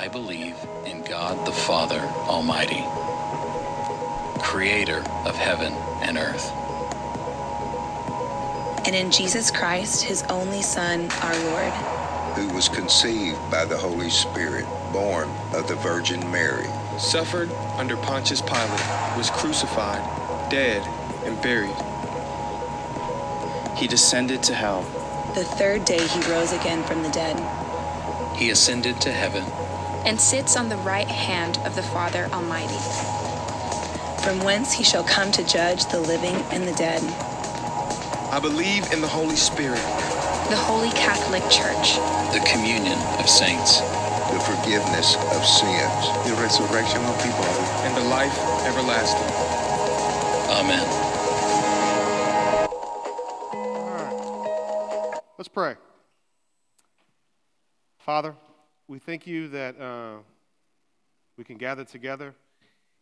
I believe in God the Father Almighty, creator of heaven and earth, and in Jesus Christ, his only Son, our Lord, who was conceived by the Holy Spirit, born of the Virgin Mary, suffered under Pontius Pilate, was crucified, dead, and buried. He descended to hell. The third day he rose again from the dead. He ascended to heaven and sits on the right hand of the Father Almighty. From whence he shall come to judge the living and the dead. I believe in the Holy Spirit, the Holy Catholic Church, the communion of saints, the forgiveness of sins, the resurrection of the body, and the life everlasting. Amen. We thank you that uh, we can gather together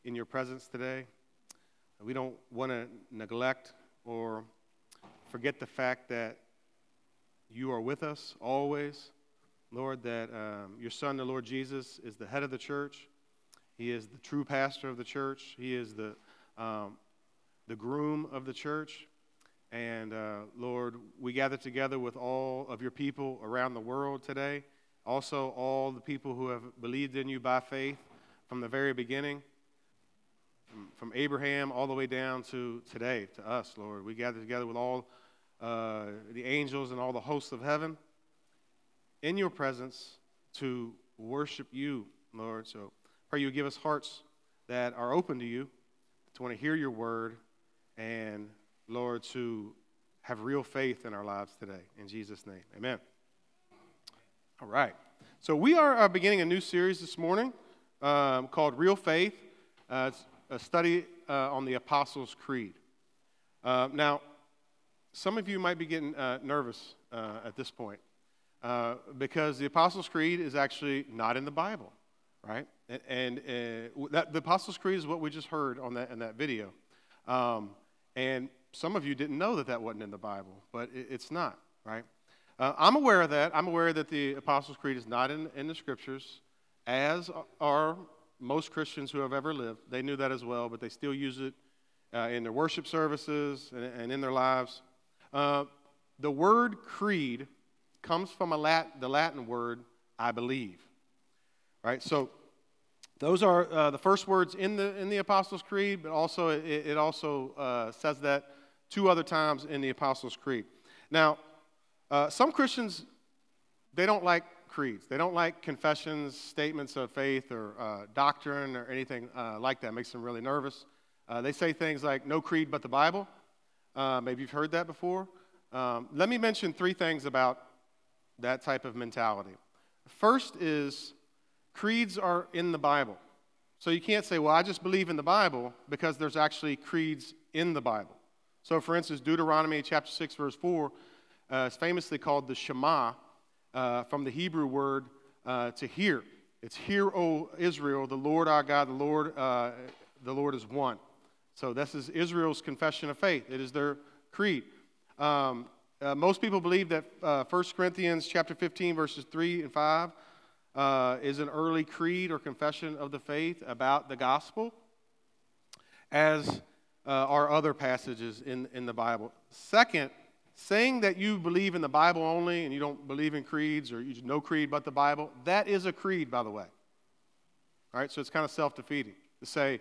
in your presence today. We don't want to neglect or forget the fact that you are with us always. Lord, that um, your Son, the Lord Jesus, is the head of the church. He is the true pastor of the church. He is the, um, the groom of the church. And uh, Lord, we gather together with all of your people around the world today. Also, all the people who have believed in you by faith from the very beginning, from, Abraham all the way down to today, to us, Lord. We gather together with all uh, the angels and all the hosts of heaven in your presence to worship you, Lord. So pray you give us hearts that are open to you, to want to hear your word, and, Lord, to have real faith in our lives today. In Jesus' name, amen. All right. So we are uh, beginning a new series this morning um, called Real Faith. Uh, it's a study uh, on the Apostles' Creed. Uh, now, some of you might be getting uh, nervous uh, at this point because the Apostles' Creed is actually not in the Bible, right? And, and that, the Apostles' Creed is what we just heard on that, in that video. Um, and some of you didn't know that that wasn't in the Bible, but it, it's not, right? Uh, I'm aware of that. I'm aware that the Apostles' Creed is not in, in the Scriptures, as are most Christians who have ever lived. They knew that as well, but they still use it uh, in their worship services and, and in their lives. Uh, the word creed comes from Lat- the Latin word I believe. Right? So those are uh, the first words in the, in the Apostles' Creed, but also it, it also uh, says that two other times in the Apostles' Creed. Now, uh, some Christians, they don't like creeds. They don't like confessions, statements of faith, or uh, doctrine, or anything uh, like that. It makes them really nervous. they say things like, no creed but the Bible. Uh, maybe you've heard that before. Um, let me mention three things about that type of mentality. First is creeds are in the Bible. So you can't say, well, I just believe in the Bible because there's actually creeds in the Bible. So, for instance, Deuteronomy chapter 6, verse 4 uh, is famously called the Shema uh, from the Hebrew word uh, to hear. It's hear, O Israel, the Lord our God, the Lord, uh, the Lord is one. So this is Israel's confession of faith. It is their creed. Um, uh, most people believe that uh, 1 Corinthians chapter 15, verses 3 and 5 uh, is an early creed or confession of the faith about the gospel, as uh, are other passages in, in the Bible. Second, saying that you believe in the Bible only and you don't believe in creeds or you no creed but the Bible, that is a creed, by the way. All right, so it's kind of self defeating to say,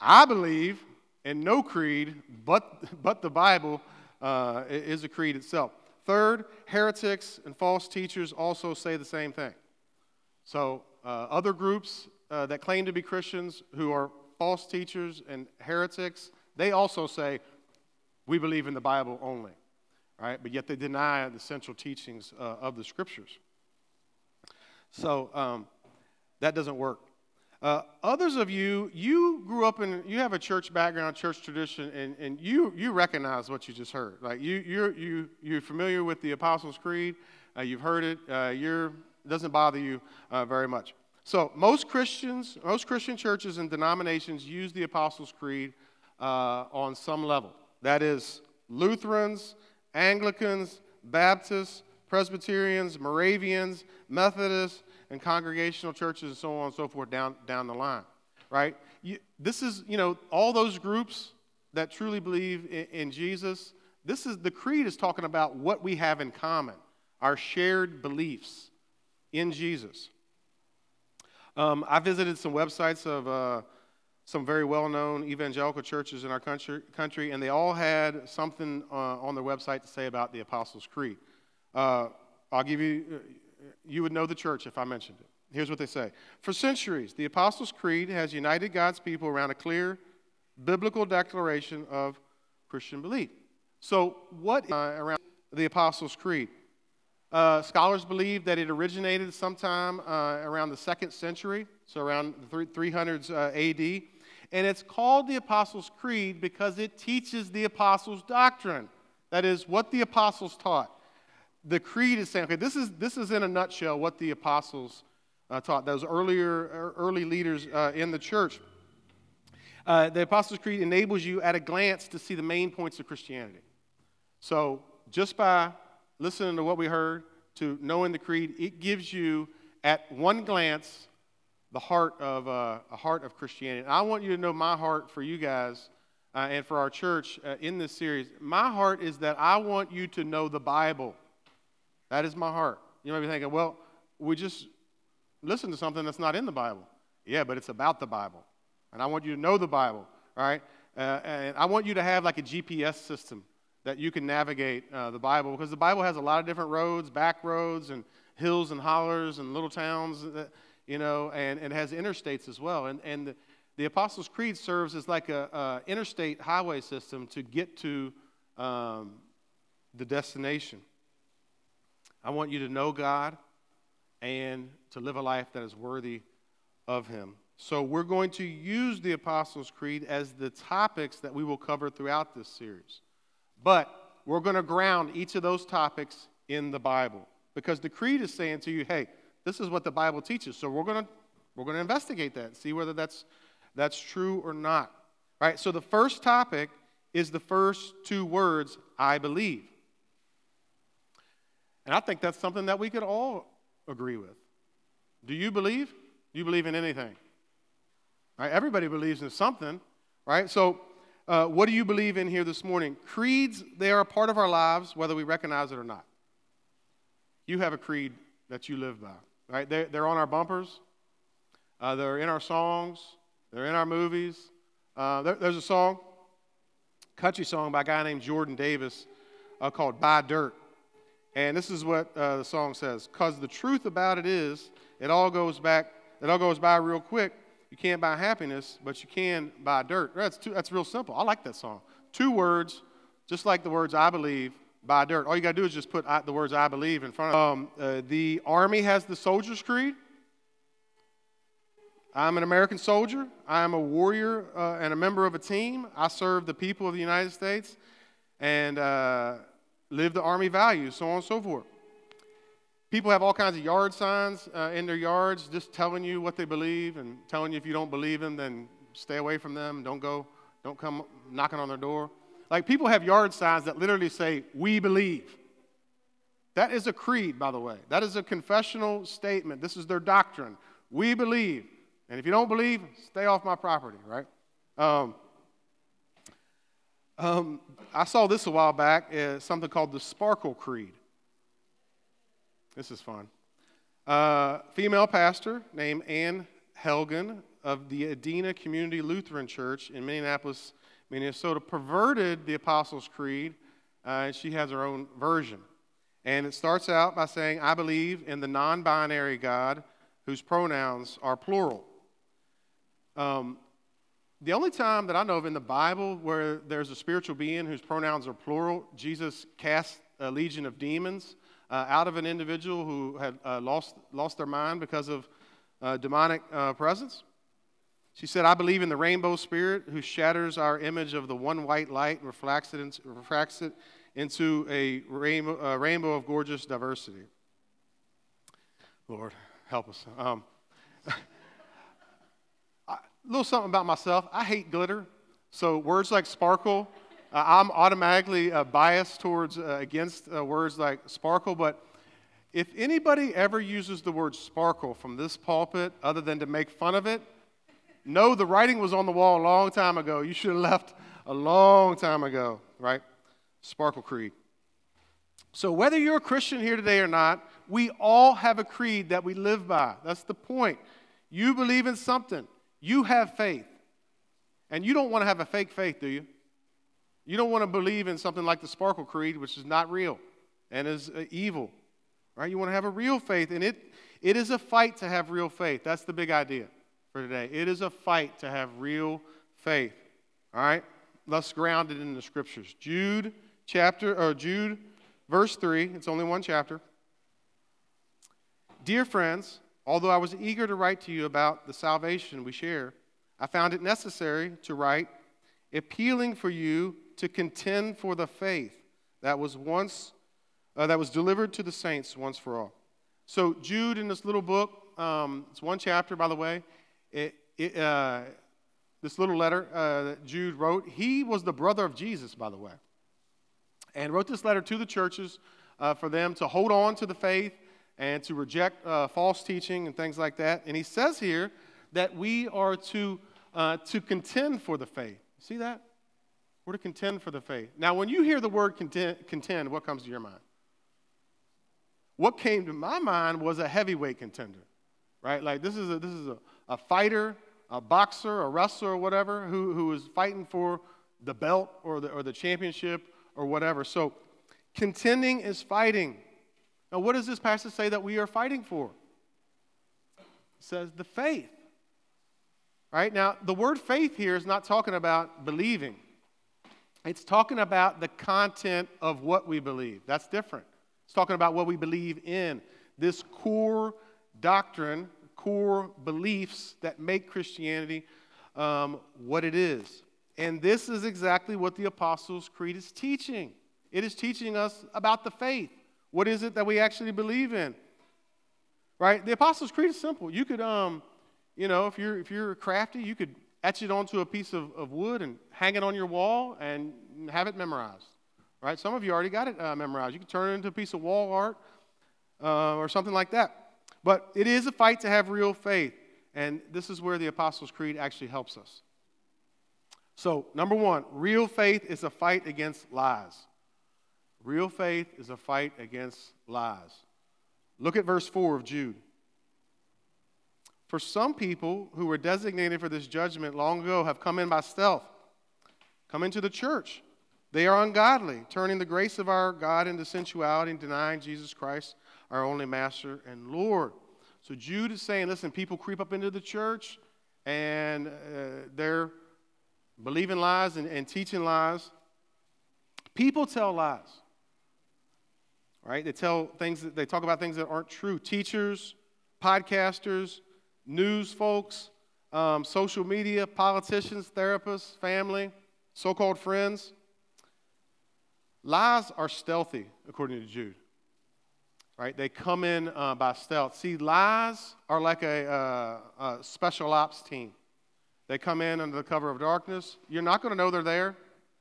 I believe in no creed but, but the Bible uh, is a creed itself. Third, heretics and false teachers also say the same thing. So, uh, other groups uh, that claim to be Christians who are false teachers and heretics, they also say, we believe in the Bible only, right? But yet they deny the central teachings uh, of the scriptures. So, um, that doesn't work. Uh, others of you, you grew up in, you have a church background, church tradition, and, and you, you recognize what you just heard. Like you, you're, you, you're familiar with the Apostles' Creed, uh, you've heard it, uh, you're, it doesn't bother you uh, very much. So most Christians, most Christian churches and denominations use the Apostles' Creed uh, on some level. That is, Lutherans, Anglicans, Baptists, Presbyterians, Moravians, Methodists, and congregational churches and so on and so forth down, down the line, right? You, this is, you know, all those groups that truly believe in, in Jesus. This is the creed is talking about what we have in common, our shared beliefs in Jesus. Um, I visited some websites of uh, some very well known evangelical churches in our country, country, and they all had something uh, on their website to say about the Apostles' Creed. Uh, I'll give you, uh, you would know the church if I mentioned it. Here's what they say For centuries, the Apostles' Creed has united God's people around a clear biblical declaration of Christian belief. So, what uh, around the Apostles' Creed? Uh, scholars believe that it originated sometime uh, around the second century, so around the 300s uh, AD. And it's called the Apostles' Creed because it teaches the Apostles' doctrine. That is, what the Apostles taught. The Creed is saying, okay, this is, this is in a nutshell what the Apostles uh, taught, those earlier, er, early leaders uh, in the church. Uh, the Apostles' Creed enables you at a glance to see the main points of Christianity. So, just by listening to what we heard, to knowing the creed, it gives you at one glance the heart of uh, a heart of Christianity. And I want you to know my heart for you guys uh, and for our church uh, in this series. My heart is that I want you to know the Bible. That is my heart. You might be thinking, well, we just listen to something that's not in the Bible. Yeah, but it's about the Bible. And I want you to know the Bible, all right? Uh, and I want you to have like a GPS system that you can navigate uh, the Bible because the Bible has a lot of different roads, back roads, and hills and hollers and little towns, that, you know, and, and has interstates as well. And, and the, the Apostles' Creed serves as like a, a interstate highway system to get to um, the destination. I want you to know God and to live a life that is worthy of Him. So, we're going to use the Apostles' Creed as the topics that we will cover throughout this series. But we're going to ground each of those topics in the Bible because the creed is saying to you, hey, this is what the Bible teaches. So we're going to we're going to investigate that see whether that's that's true or not. Right? So the first topic is the first two words, I believe. And I think that's something that we could all agree with. Do you believe? Do you believe in anything? Right? Everybody believes in something, right? So uh, what do you believe in here this morning? Creeds, they are a part of our lives, whether we recognize it or not. You have a creed that you live by, right? They're, they're on our bumpers, uh, they're in our songs, they're in our movies. Uh, there, there's a song, country song by a guy named Jordan Davis uh, called Buy Dirt. And this is what uh, the song says Because the truth about it is, it all goes back, it all goes by real quick. You can't buy happiness, but you can buy dirt. That's, too, that's real simple. I like that song. Two words, just like the words I believe, buy dirt. All you got to do is just put the words I believe in front of um, uh, the Army has the Soldier's Creed. I'm an American soldier. I am a warrior uh, and a member of a team. I serve the people of the United States and uh, live the Army values, so on and so forth. People have all kinds of yard signs uh, in their yards just telling you what they believe and telling you if you don't believe them, then stay away from them. Don't go, don't come knocking on their door. Like people have yard signs that literally say, We believe. That is a creed, by the way. That is a confessional statement. This is their doctrine. We believe. And if you don't believe, stay off my property, right? Um, um, I saw this a while back, uh, something called the Sparkle Creed. This is fun. Uh, female pastor named Ann Helgen of the Edina Community Lutheran Church in Minneapolis, Minnesota, perverted the Apostles' Creed, uh, and she has her own version. And it starts out by saying, I believe in the non binary God whose pronouns are plural. Um, the only time that I know of in the Bible where there's a spiritual being whose pronouns are plural, Jesus cast a legion of demons uh, out of an individual who had uh, lost, lost their mind because of uh, demonic uh, presence. She said, I believe in the rainbow spirit who shatters our image of the one white light and reflects it, refracts it into a rainbow, rainbow of gorgeous diversity. Lord, help us. Um, a little something about myself. I hate glitter. So words like sparkle uh, I'm automatically uh, biased towards uh, against uh, words like sparkle, but If anybody ever uses the word sparkle from this pulpit other than to make fun of it, know the writing was on the wall a long time ago. You should have left a long time ago, right? Sparkle Creed. So, whether you're a Christian here today or not, we all have a creed that we live by. That's the point. You believe in something, you have faith. And you don't want to have a fake faith, do you? You don't want to believe in something like the Sparkle Creed, which is not real and is uh, evil. Right? You want to have a real faith, and it, it is a fight to have real faith. That's the big idea for today. It is a fight to have real faith. All right? Let's ground it in the scriptures. Jude chapter or Jude verse 3, it's only one chapter. Dear friends, although I was eager to write to you about the salvation we share, I found it necessary to write appealing for you to contend for the faith that was once uh, that was delivered to the saints once for all. So Jude, in this little book, um, it's one chapter, by the way. It, it, uh, this little letter uh, that Jude wrote, he was the brother of Jesus, by the way, and wrote this letter to the churches uh, for them to hold on to the faith and to reject uh, false teaching and things like that. And he says here that we are to uh, to contend for the faith. See that? We're to contend for the faith. Now, when you hear the word contend, contend what comes to your mind? What came to my mind was a heavyweight contender, right? Like this is a, this is a, a fighter, a boxer, a wrestler, or whatever, who, who is fighting for the belt or the, or the championship or whatever. So contending is fighting. Now, what does this passage say that we are fighting for? It says the faith. Right? Now, the word faith here is not talking about believing. It's talking about the content of what we believe. That's different. It's talking about what we believe in. This core doctrine, core beliefs that make Christianity um, what it is. And this is exactly what the Apostles' Creed is teaching. It is teaching us about the faith. What is it that we actually believe in? Right? The Apostles' Creed is simple. You could, um, you know, if you're if you're crafty, you could etch it onto a piece of, of wood and hang it on your wall and have it memorized right? Some of you already got it uh, memorized. You can turn it into a piece of wall art uh, or something like that. But it is a fight to have real faith, and this is where the Apostles' Creed actually helps us. So, number one, real faith is a fight against lies. Real faith is a fight against lies. Look at verse 4 of Jude. For some people who were designated for this judgment long ago have come in by stealth, come into the church they are ungodly, turning the grace of our God into sensuality and denying Jesus Christ, our only Master and Lord. So Jude is saying, listen, people creep up into the church and uh, they're believing lies and, and teaching lies. People tell lies, right? They tell things that they talk about things that aren't true. Teachers, podcasters, news folks, um, social media, politicians, therapists, family, so called friends. Lies are stealthy, according to Jude. Right? They come in uh, by stealth. See, lies are like a, uh, a special ops team. They come in under the cover of darkness. You're not going to know they're there,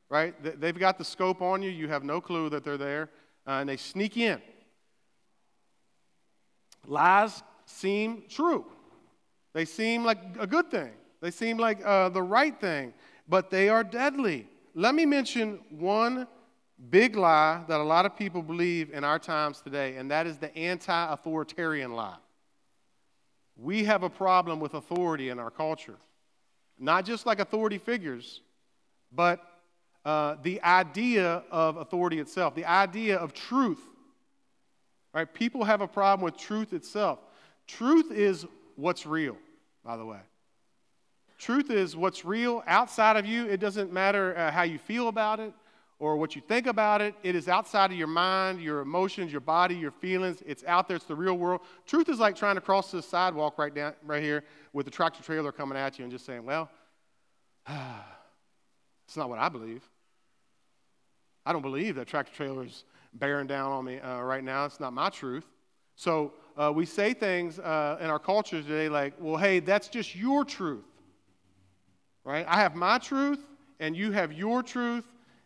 right? They've got the scope on you. You have no clue that they're there, uh, and they sneak in. Lies seem true. They seem like a good thing. They seem like uh, the right thing, but they are deadly. Let me mention one big lie that a lot of people believe in our times today, and that is the anti authoritarian lie. We have a problem with authority in our culture. Not just like authority figures, but uh, the idea of authority itself, the idea of truth. Right? People have a problem with truth itself. Truth is what's real, by the way. Truth is what's real outside of you. It doesn't matter uh, how you feel about it or what you think about it. It is outside of your mind, your emotions, your body, your feelings. It's out there. It's the real world. Truth is like trying to cross the sidewalk right down right here with a tractor trailer coming at you and just saying, "Well, it's not what I believe. I don't believe that tractor trailer is bearing down on me uh, right now. It's not my truth." So uh, we say things uh, in our culture today like, "Well, hey, that's just your truth." Right? I have my truth, and you have your truth,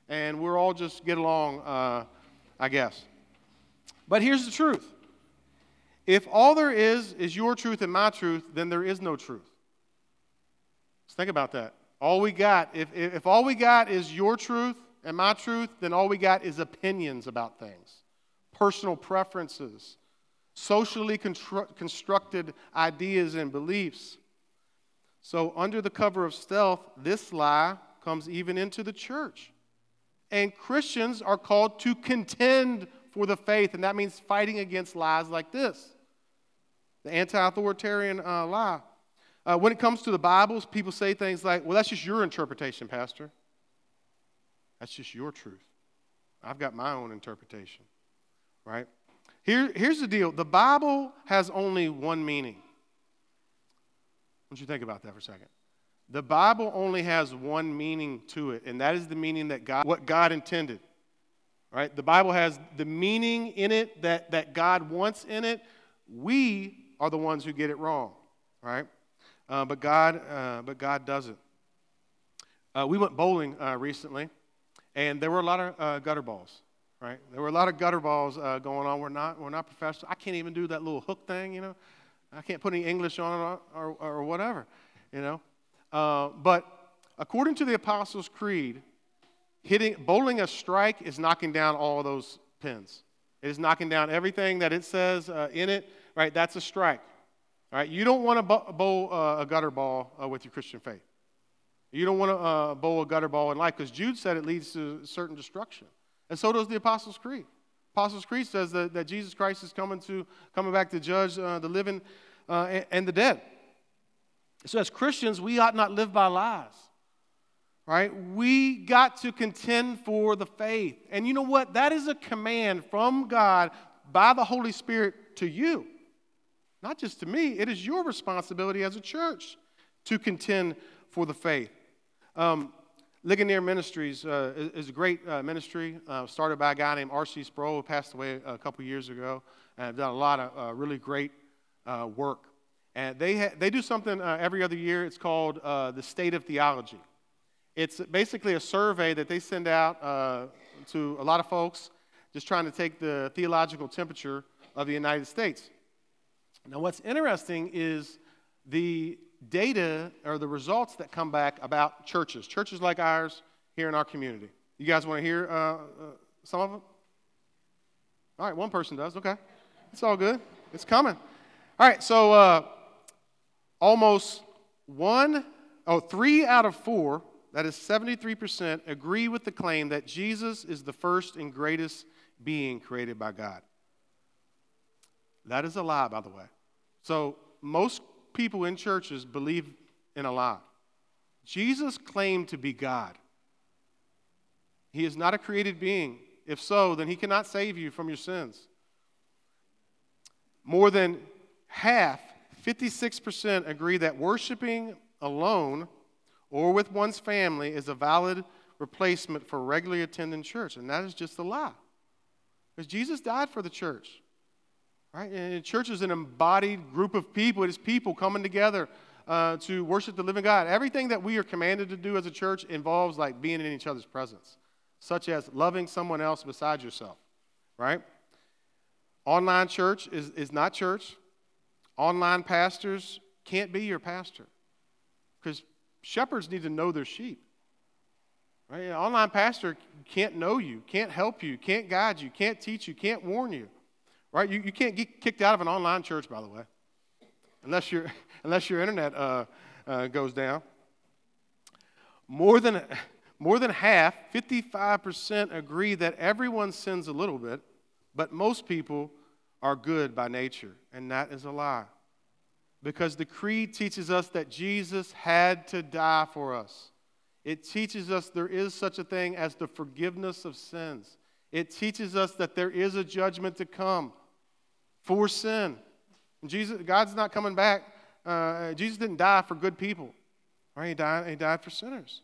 and we're all just get along, uh, I guess. But here's the truth If all there is is your truth and my truth, then there is no truth. Let's think about that. All we got, if, if all we got is your truth and my truth, then all we got is opinions about things, personal preferences, socially constru- constructed ideas and beliefs. So, under the cover of stealth, this lie comes even into the church. And Christians are called to contend for the faith, and that means fighting against lies like this the anti authoritarian uh, lie. Uh, when it comes to the Bibles, people say things like, well, that's just your interpretation, Pastor. That's just your truth. I've got my own interpretation, right? Here, here's the deal the Bible has only one meaning. I want you think about that for a second. The Bible only has one meaning to it, and that is the meaning that God, what God intended. Right? The Bible has the meaning in it that, that God wants in it. We are the ones who get it wrong, right? Uh, but God, uh, but God doesn't. Uh, we went bowling uh, recently, and there were a lot of uh, gutter balls, right? There were a lot of gutter balls uh, going on. We're not, we're not professional. I can't even do that little hook thing, you know. I can't put any English on it or, or, or whatever, you know. Uh, but according to the Apostles' Creed, hitting, bowling a strike is knocking down all those pins. It is knocking down everything that it says uh, in it, right? That's a strike. Right? You don't want to bowl uh, a gutter ball uh, with your Christian faith. You don't want to uh, bowl a gutter ball in life because Jude said it leads to certain destruction. And so does the Apostles' Creed. Apostles' Creed says that, that Jesus Christ is coming, to, coming back to judge the living and, and the dead. So, as Christians, we ought not live by lies, right? We got to contend for the faith. And you know what? That is a command from God by the Holy Spirit to you, not just to me. It is your responsibility as a church to contend for the faith. Um, Ligonier Ministries uh, is, a great uh, ministry uh, started by a guy named R.C. Sproul, who passed away a couple years ago, and have done a lot of uh, really great uh, work. And they, ha- they do something uh, every other year. It's called uh, the State of Theology. It's basically a survey that they send out uh, to a lot of folks, just trying to take the theological temperature of the United States. Now, what's interesting is the data or the results that come back about churches, churches like ours here in our community. You guys want to hear uh, uh, some of them? All right, one person does. Okay. It's all good. It's coming. All right, so uh, almost one, oh, three out of four, that is 73%, agree with the claim that Jesus is the first and greatest being created by God. That is a lie, by the way. So, most people in churches believe in a lie. Jesus claimed to be God. He is not a created being. If so, then he cannot save you from your sins. More than half 56% agree that worshiping alone or with one's family is a valid replacement for regularly attending church. And that is just a lie. Because Jesus died for the church. Right? And church is an embodied group of people. It is people coming together uh, to worship the living God. Everything that we are commanded to do as a church involves like being in each other's presence, such as loving someone else besides yourself. Right? Online church is, is not church. Online pastors can't be your pastor because shepherds need to know their sheep. Right? An online pastor can't know you, can't help you, can't guide you, can't teach you, can't warn you. Right? You, you can't get kicked out of an online church, by the way, unless, you unless your internet uh, uh, goes down. More than, more than half, 55%, agree that everyone sins a little bit, but most people are good by nature, and that is a lie. Because the creed teaches us that Jesus had to die for us. It teaches us there is such a thing as the forgiveness of sins. It teaches us that there is a judgment to come for sin. Jesus, God's not coming back. Uh, Jesus didn't die for good people. Right? He died, he died for sinners.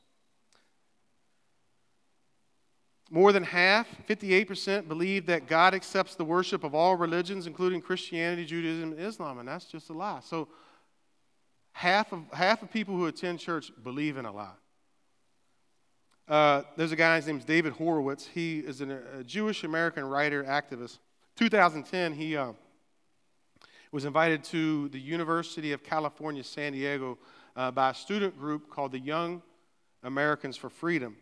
More than half, 58%, believe that God accepts the worship of all religions, including Christianity, Judaism, and Islam, and that's just a lie. So, half of, half of people who attend church believe in a lie. Uh, there's a guy, his name's David Horowitz. He is an, a Jewish American writer, activist. 2010, he, uh, was invited to the University of California, San Diego, uh, by a student group called the Young Americans for Freedom.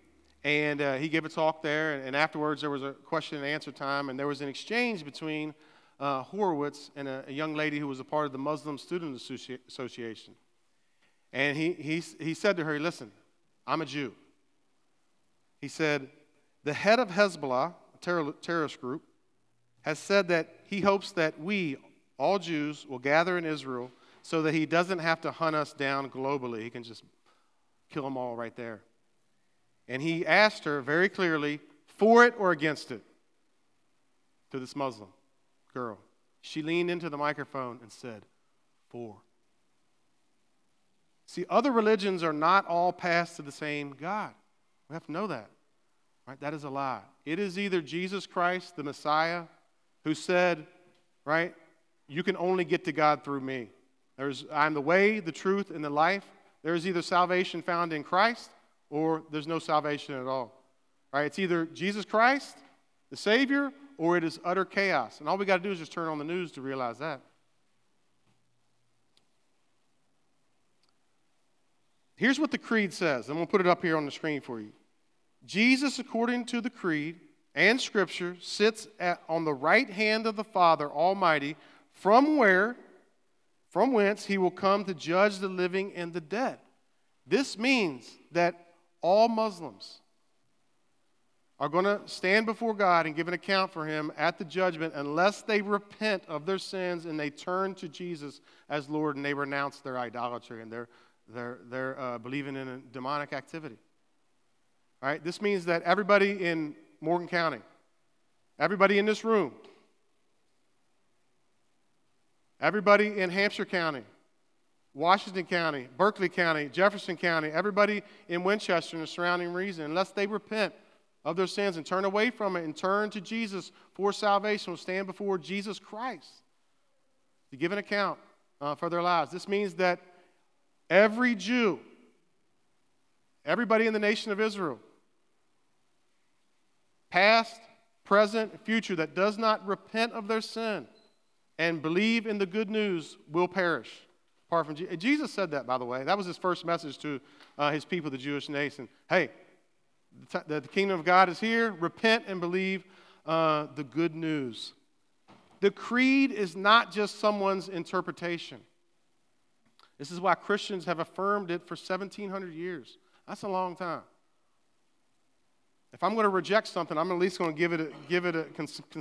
And uh, he gave a talk there, and, afterwards there was a question and answer time, and there was an exchange between uh, Horowitz and a, a, young lady who was a part of the Muslim Student Associ- Association. And he, he, he said to her, Listen, I'm a Jew. He said, The head of Hezbollah, a terror, terrorist group, has said that he hopes that we, all Jews, will gather in Israel so that he doesn't have to hunt us down globally. He can just kill them all right there. And he asked her very clearly, for it or against it, to this Muslim girl. She leaned into the microphone and said, for. See, other religions are not all passed to the same God. We have to know that. Right? That is a lie. It is either Jesus Christ, the Messiah, who said, right, you can only get to God through me. There's, I'm the way, the truth, and the life. There is either salvation found in Christ or there's no salvation at all. all. Right? It's either Jesus Christ, the Savior, or it is utter chaos. And all we got to do is just turn on the news to realize that. Here's what the creed says. I'm going to put it up here on the screen for you. Jesus, according to the creed and scripture, sits at, on the right hand of the Father Almighty, from where, from whence he will come to judge the living and the dead. This means that all Muslims are going to stand before God and give an account for him at the judgment unless they repent of their sins and they turn to Jesus as Lord and they renounce their idolatry and their, their, their uh, believing in a demonic activity. All right, this means that everybody in Morgan County, everybody in this room, everybody in Hampshire County, Washington County, Berkeley County, Jefferson County, everybody in Winchester and the surrounding region, unless they repent of their sins and turn away from it and turn to Jesus for salvation, will stand before Jesus Christ to give an account uh, for their lives. This means that every Jew, everybody in the nation of Israel, past, present, future, that does not repent of their sin and believe in the good news will perish apart from Jesus. Jesus said that, by the way. That was his first message to uh, his people, the Jewish nation. Hey, the, the, kingdom of God is here. Repent and believe uh, the good news. The creed is not just someone's interpretation. This is why Christians have affirmed it for 1,700 years. That's a long time. If I'm going to reject something, I'm at least going to give it, a, give it a,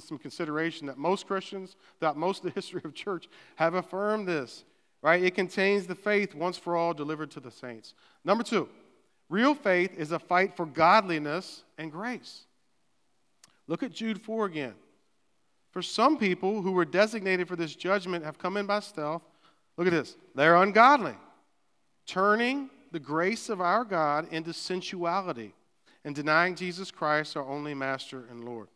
some consideration that most Christians, throughout most of the history of church, have affirmed this right? It contains the faith once for all delivered to the saints. Number two, real faith is a fight for godliness and grace. Look at Jude 4 again. For some people who were designated for this judgment have come in by stealth. Look at this. They're ungodly, turning the grace of our God into sensuality and denying Jesus Christ, our only master and Lord.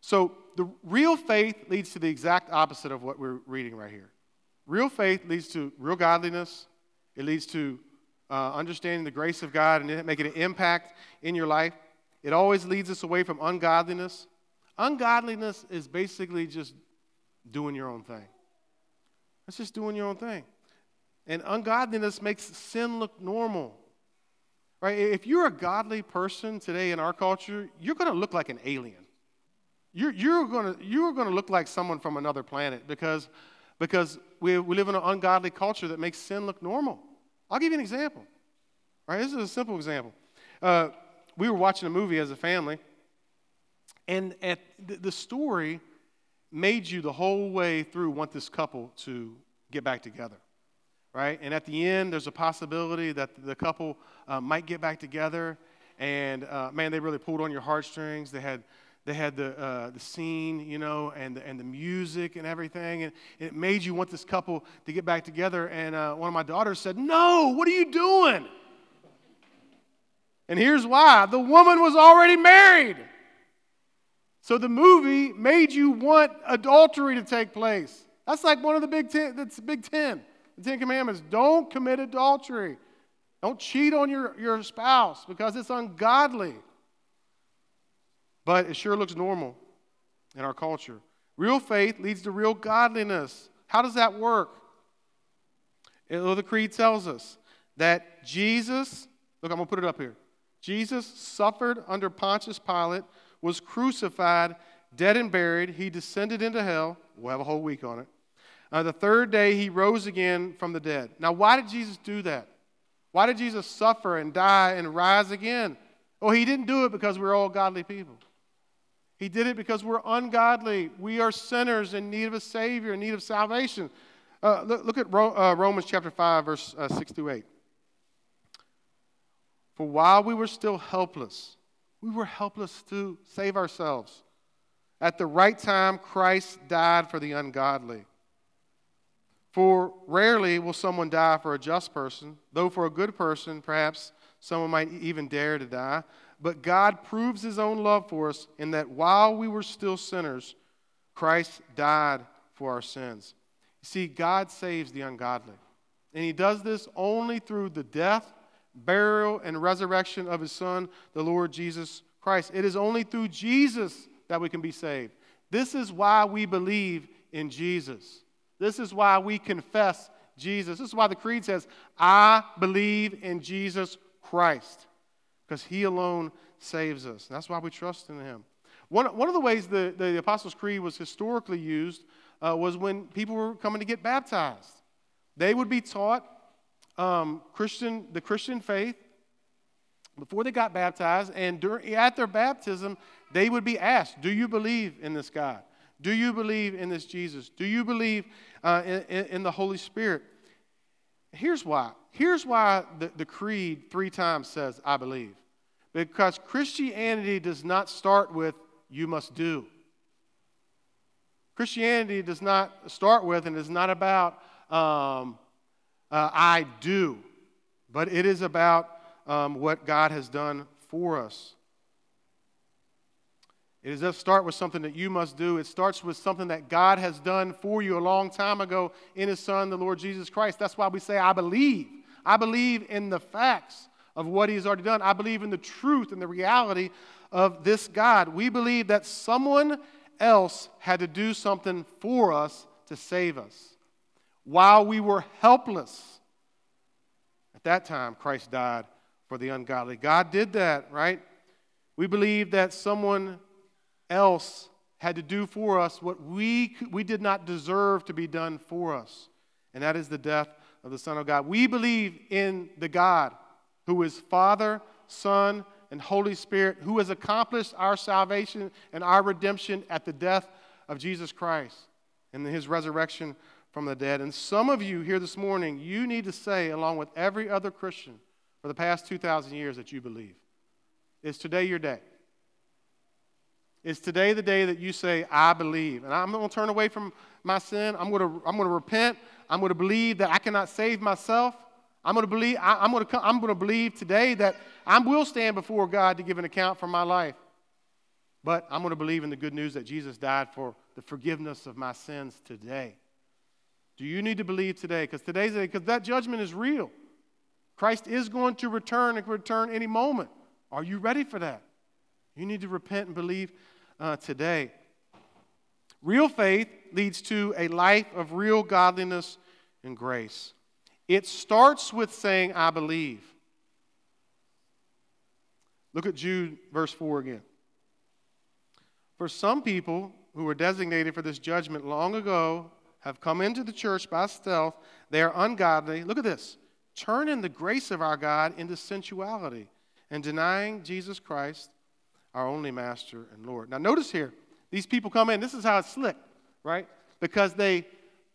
So, the real faith leads to the exact opposite of what we're reading right here. Real faith leads to real godliness. It leads to uh, understanding the grace of God and making an impact in your life. It always leads us away from ungodliness. Ungodliness is basically just doing your own thing. It's just doing your own thing. And ungodliness makes sin look normal. Right? If you're a godly person today in our culture, you're going to look like an alien. You're, you're going to you're going to look like someone from another planet because because we, we live in an ungodly culture that makes sin look normal. I'll give you an example. Right? This is a simple example. Uh, we were watching a movie as a family, and at the, the story made you the whole way through want this couple to get back together right? And at the end, there's a possibility that the couple uh, might get back together. And uh, man, they really pulled on your heartstrings. They had they had the, uh, the scene, you know, and the, and the music and everything. And it made you want this couple to get back together. And uh, one of my daughters said, No, what are you doing? And here's why the woman was already married. So the movie made you want adultery to take place. That's like one of the big ten, that's the big ten, the Ten Commandments. Don't commit adultery. Don't cheat on your, your spouse because it's ungodly. But it sure looks normal in our culture. Real faith leads to real godliness. How does that work? Well, the creed tells us that Jesus, look, I'm going to put it up here. Jesus suffered under Pontius Pilate, was crucified, dead and buried. He descended into hell. We'll have a whole week on it. Uh, the third day, he rose again from the dead. Now, why did Jesus do that? Why did Jesus suffer and die and rise again? Well, he didn't do it because we're all godly people. He did it because we're ungodly. We are sinners in need of a Savior, in need of salvation. Uh, look, look, at Ro- uh, Romans chapter 5, verse uh, 6 through 8. For while we were still helpless, we were helpless to save ourselves. At the right time, Christ died for the ungodly. For rarely will someone die for a just person, though for a good person, perhaps someone might even dare to die. But God proves his own love for us in that while we were still sinners, Christ died for our sins. You see, God saves the ungodly. And he does this only through the death, burial, and resurrection of his Son, the Lord Jesus Christ. It is only through Jesus that we can be saved. This is why we believe in Jesus. This is why we confess Jesus. This is why the Creed says, I believe in Jesus Christ, because he alone saves us. And that's why we trust in him. One, one of the ways the, the Apostles' Creed was historically used uh, was when people were coming to get baptized. They would be taught um, Christian, the Christian faith before they got baptized, and during, at their baptism, they would be asked, Do you believe in this God? Do you believe in this Jesus? Do you believe uh, in, in, the Holy Spirit? Here's why. Here's why the, the creed three times says, I believe. Because Christianity does not start with, you must do. Christianity does not start with and is not about, um, uh, I do, but it is about um, what God has done for us. It doesn't start with something that you must do. It starts with something that God has done for you a long time ago in His Son, the Lord Jesus Christ. That's why we say, I believe. I believe in the facts of what He's already done. I believe in the truth and the reality of this God. We believe that someone else had to do something for us to save us. While we were helpless, at that time, Christ died for the ungodly. God did that, right? We believe that someone else had to do for us what we, we did not deserve to be done for us, and that is the death of the Son of God. We believe in the God who is Father, Son, and Holy Spirit, who has accomplished our salvation and our redemption at the death of Jesus Christ and his resurrection from the dead. And some of you here this morning, you need to say, along with every other Christian for the past 2,000 years, that you believe. Is today your day? Is today the day that you say, I believe? And I'm going to turn away from my sin. I'm going to, I'm going to repent. I'm going to believe that I cannot save myself. I'm going to believe, I, am going to, come, I'm going to believe today that I will stand before God to give an account for my life. But I'm going to believe in the good news that Jesus died for the forgiveness of my sins today. Do you need to believe today? Because today's because that judgment is real. Christ is going to return and return any moment. Are you ready for that? You need to repent and believe uh, today. Real faith leads to a life of real godliness and grace. It starts with saying, I believe. Look at Jude, verse 4 again. For some people who were designated for this judgment long ago have come into the church by stealth. They are ungodly. Look at this turning the grace of our God into sensuality and denying Jesus Christ our only master and Lord. Now, notice here, these people come in, this is how it's slick, right? Because they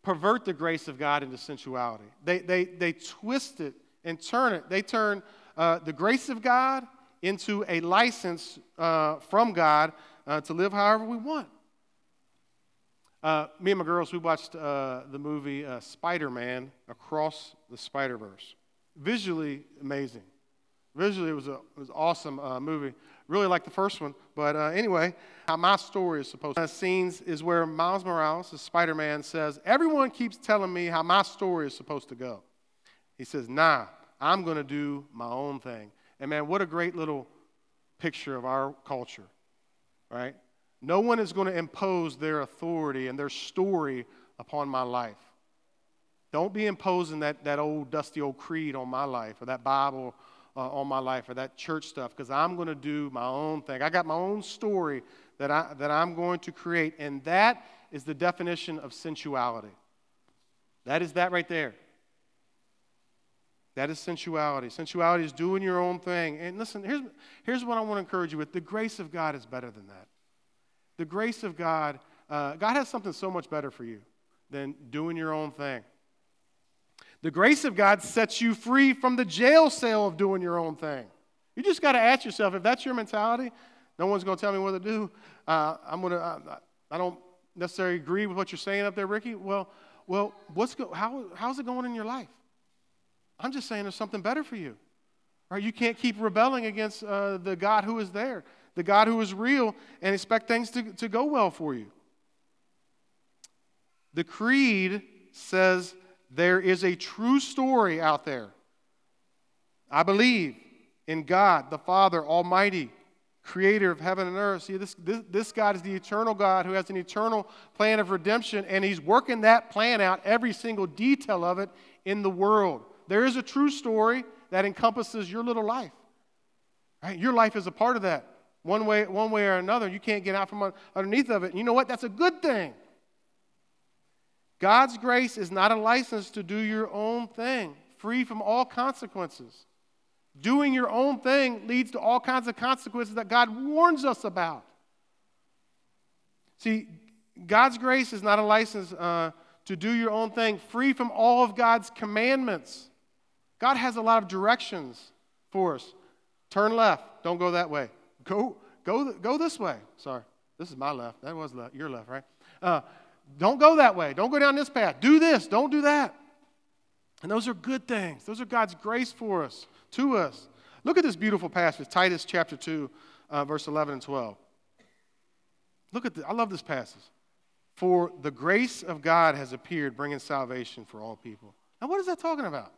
pervert the grace of God into sensuality. They, they, they twist it and turn it. They turn uh, the grace of God into a license uh, from God uh, to live however we want. Uh, me and my girls, we watched uh, the movie uh, Spider Man Across the Spider Verse. Visually amazing. Visually, it was, a, it was an awesome movie. Really like the first one. But uh, anyway, how my story is supposed to be. scenes is where Miles Morales, the Spider Man, says, Everyone keeps telling me how my story is supposed to go. He says, Nah, I'm going to do my own thing. And man, what a great little picture of our culture, right? No one is going to impose their authority and their story upon my life. Don't be imposing that, that old dusty old creed on my life or that Bible uh, on my life or that church stuff because I'm going to do my own thing. I got my own story that, I, that I'm going to create, and that is the definition of sensuality. That is that right there. That is sensuality. Sensuality is doing your own thing. And listen, here's, here's what I want to encourage you with the grace of God is better than that. The grace of God, uh, God has something so much better for you than doing your own thing. The grace of God sets you free from the jail cell of doing your own thing. You just got to ask yourself if that's your mentality, no one's going to tell me what to do. Uh, I'm going to, uh, I don't necessarily agree with what you're saying up there, Ricky. Well, well what's go, how, how's it going in your life? I'm just saying there's something better for you. Right? You can't keep rebelling against uh, the God who is there, the God who is real, and expect things to, to go well for you. The creed says there is a true story out there. I believe in God, the Father Almighty, creator of heaven and earth. See, this, this, this, God is the eternal God who has an eternal plan of redemption, and He's working that plan out, every single detail of it, in the world. There is a true story that encompasses your little life. Right? Your life is a part of that, one way, one way or another. You can't get out from underneath of it. And you know what? That's a good thing. God's grace is not a license to do your own thing, free from all consequences. Doing your own thing leads to all kinds of consequences that God warns us about. See, God's grace is not a license uh, to do your own thing, free from all of God's commandments. God has a lot of directions for us. Turn left, don't go that way. Go, go, go this way. Sorry, this is my left. That was left, your left, right? Uh, don't go that way. Don't go down this path. Do this. Don't do that. And those are good things. Those are God's grace for us, to us. Look at this beautiful passage, Titus chapter 2, uh, verse 11 and 12. Look at this. I love this passage. For the grace of God has appeared, bringing salvation for all people. Now, what is that talking about?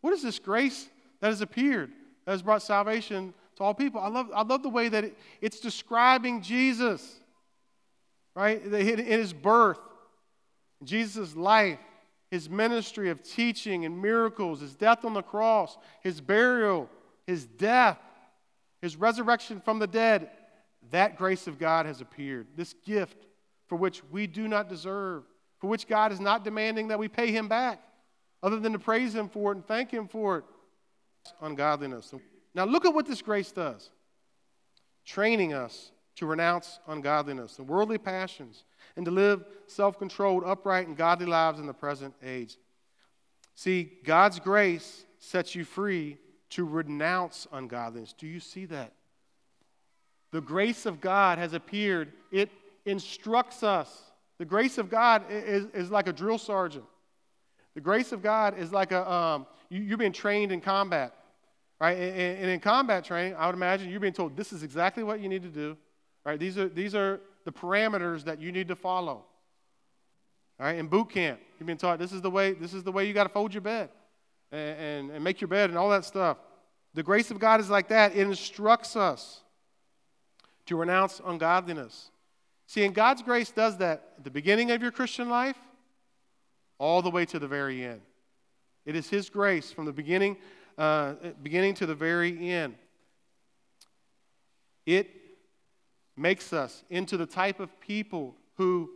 What is this grace that has appeared, that has brought salvation to all people? I love, I love the way that it, it's describing Jesus, right? In his birth, Jesus' life, his ministry of teaching and miracles, his death on the cross, his burial, his death, his resurrection from the dead, that grace of God has appeared. This gift for which we do not deserve, for which God is not demanding that we pay him back, other than to praise him for it and thank him for it. Ungodliness. Now, look at what this grace does training us to renounce ungodliness and worldly passions and to live self controlled, upright, and godly lives in the present age. See, God's grace sets you free to renounce ungodliness. Do you see that? The grace of God has appeared, it instructs us. The grace of God is, is like a drill sergeant. The grace of God is like a, um, you, are being trained in combat, right? And, and in combat training, I would imagine you're being told this is exactly what you need to do, right? These are, these are the parameters that you need to follow. All right, in boot camp, you've been taught this is the way, this is the way you got to fold your bed and, and, and make your bed and all that stuff. The grace of God is like that. It instructs us to renounce ungodliness. See, and God's grace does that at the beginning of your Christian life all the way to the very end. It is His grace from the beginning, uh, beginning to the very end. It makes us into the type of people who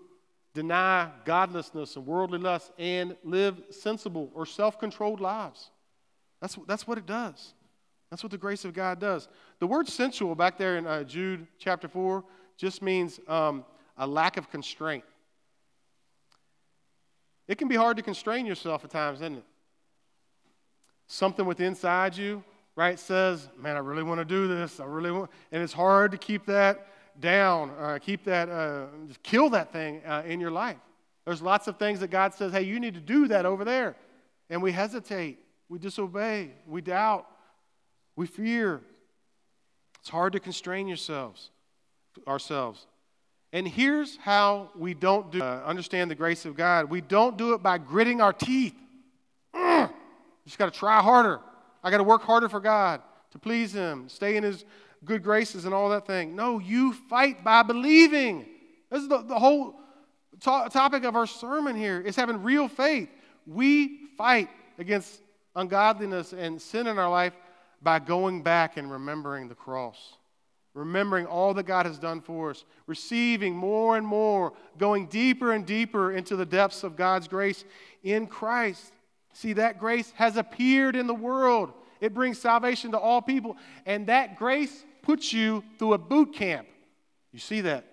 deny godlessness and worldly lust and live sensible or self controlled lives. That's, that's what it does. That's what the grace of God does. The word sensual back there in uh, Jude chapter 4 just means um, a lack of constraint. It can be hard to constrain yourself at times, isn't it? Something within inside you, right, says, man, I really want to do this. I really want, and it's hard to keep that down, uh, keep that, uh, just kill that thing uh, in your life. There's lots of things that God says, hey, you need to do that over there. And we hesitate, we disobey, we doubt, we fear. It's hard to constrain yourselves, ourselves. And here's how we don't do uh, understand the grace of God. We don't do it by gritting our teeth. Just got to try harder. I got to work harder for God to please Him, stay in His good graces and all that thing. No, you fight by believing. This is the, the whole to- topic of our sermon here is having real faith. we fight against ungodliness and sin in our life by going back and remembering the cross, remembering all that God has done for us, receiving more and more, going deeper and deeper into the depths of God's grace in Christ. See, that grace has appeared in the world. It brings salvation to all people. And that grace puts you through a boot camp. You see that?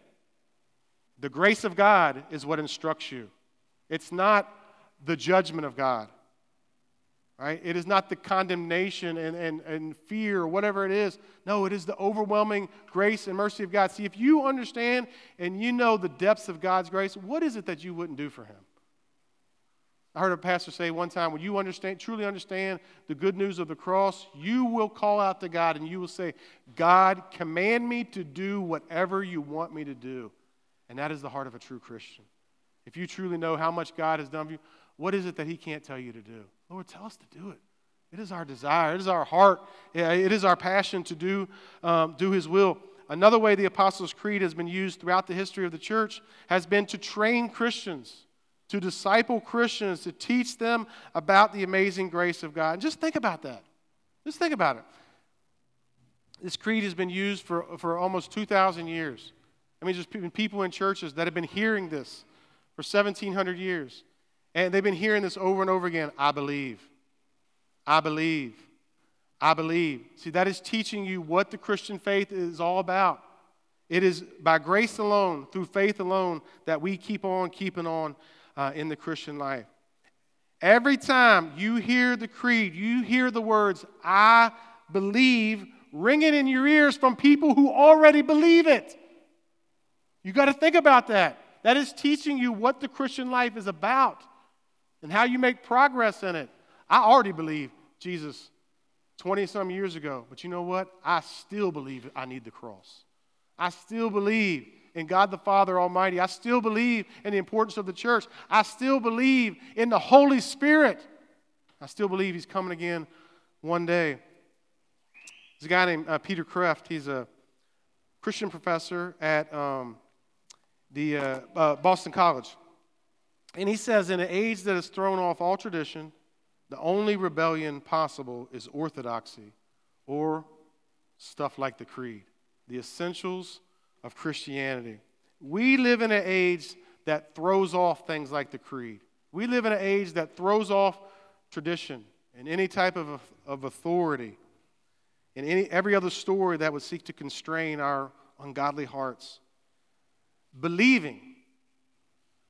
The grace of God is what instructs you. It's not the judgment of God. Right? It is not the condemnation and, and, and fear or whatever it is. No, it is the overwhelming grace and mercy of God. See, if you understand and you know the depths of God's grace, what is it that you wouldn't do for Him? I heard a pastor say one time, when you understand, truly understand the good news of the cross, you will call out to God and you will say, God, command me to do whatever you want me to do. And that is the heart of a true Christian. If you truly know how much God has done for you, what is it that He can't tell you to do? Lord, tell us to do it. It is our desire, it is our heart, it is our passion to do, um, do His will. Another way the Apostles' Creed has been used throughout the history of the church has been to train Christians to disciple Christians, to teach them about the amazing grace of God. And just think about that. Just think about it. This creed has been used for, for almost 2,000 years. I mean, just people in churches that have been hearing this for 1,700 years. And they've been hearing this over and over again I believe. I believe. I believe. See, that is teaching you what the Christian faith is all about. It is by grace alone, through faith alone, that we keep on keeping on uh, in the Christian life. Every time you hear the creed, you hear the words, I believe, ringing in your ears from people who already believe it. You got to think about that. That is teaching you what the Christian life is about and how you make progress in it. I already believe Jesus 20 some years ago, but you know what? I still believe I need the cross. I still believe in God the Father Almighty. I still believe in the importance of the church. I still believe in the Holy Spirit. I still believe He's coming again one day. There's a guy named uh, Peter Kreeft. He's a Christian professor at um, the uh, uh, Boston College. And he says, in an age that has thrown off all tradition, the only rebellion possible is orthodoxy or stuff like the creed, the essentials of Christianity. We live in an age that throws off things like the creed. We live in an age that throws off tradition and any type of, of authority and any, every other story that would seek to constrain our ungodly hearts. Believing,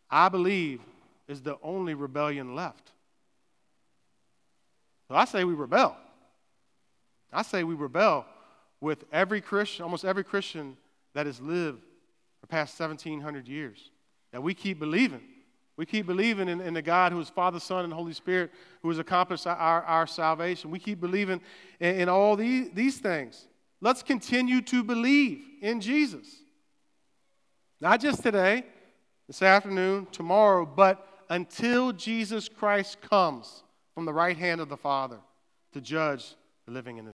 I believe, is the only rebellion left. So I say we rebel. I say we rebel with every Christian, almost every Christian that has lived for past 1,700 years. That we keep believing. We keep believing in, in the God who is Father, Son, and Holy Spirit, who has accomplished our, our salvation. We keep believing in, in all these, these things. Let's continue to believe in Jesus. Not just today, this afternoon, tomorrow, but until Jesus Christ comes from the right hand of the Father to judge the living and the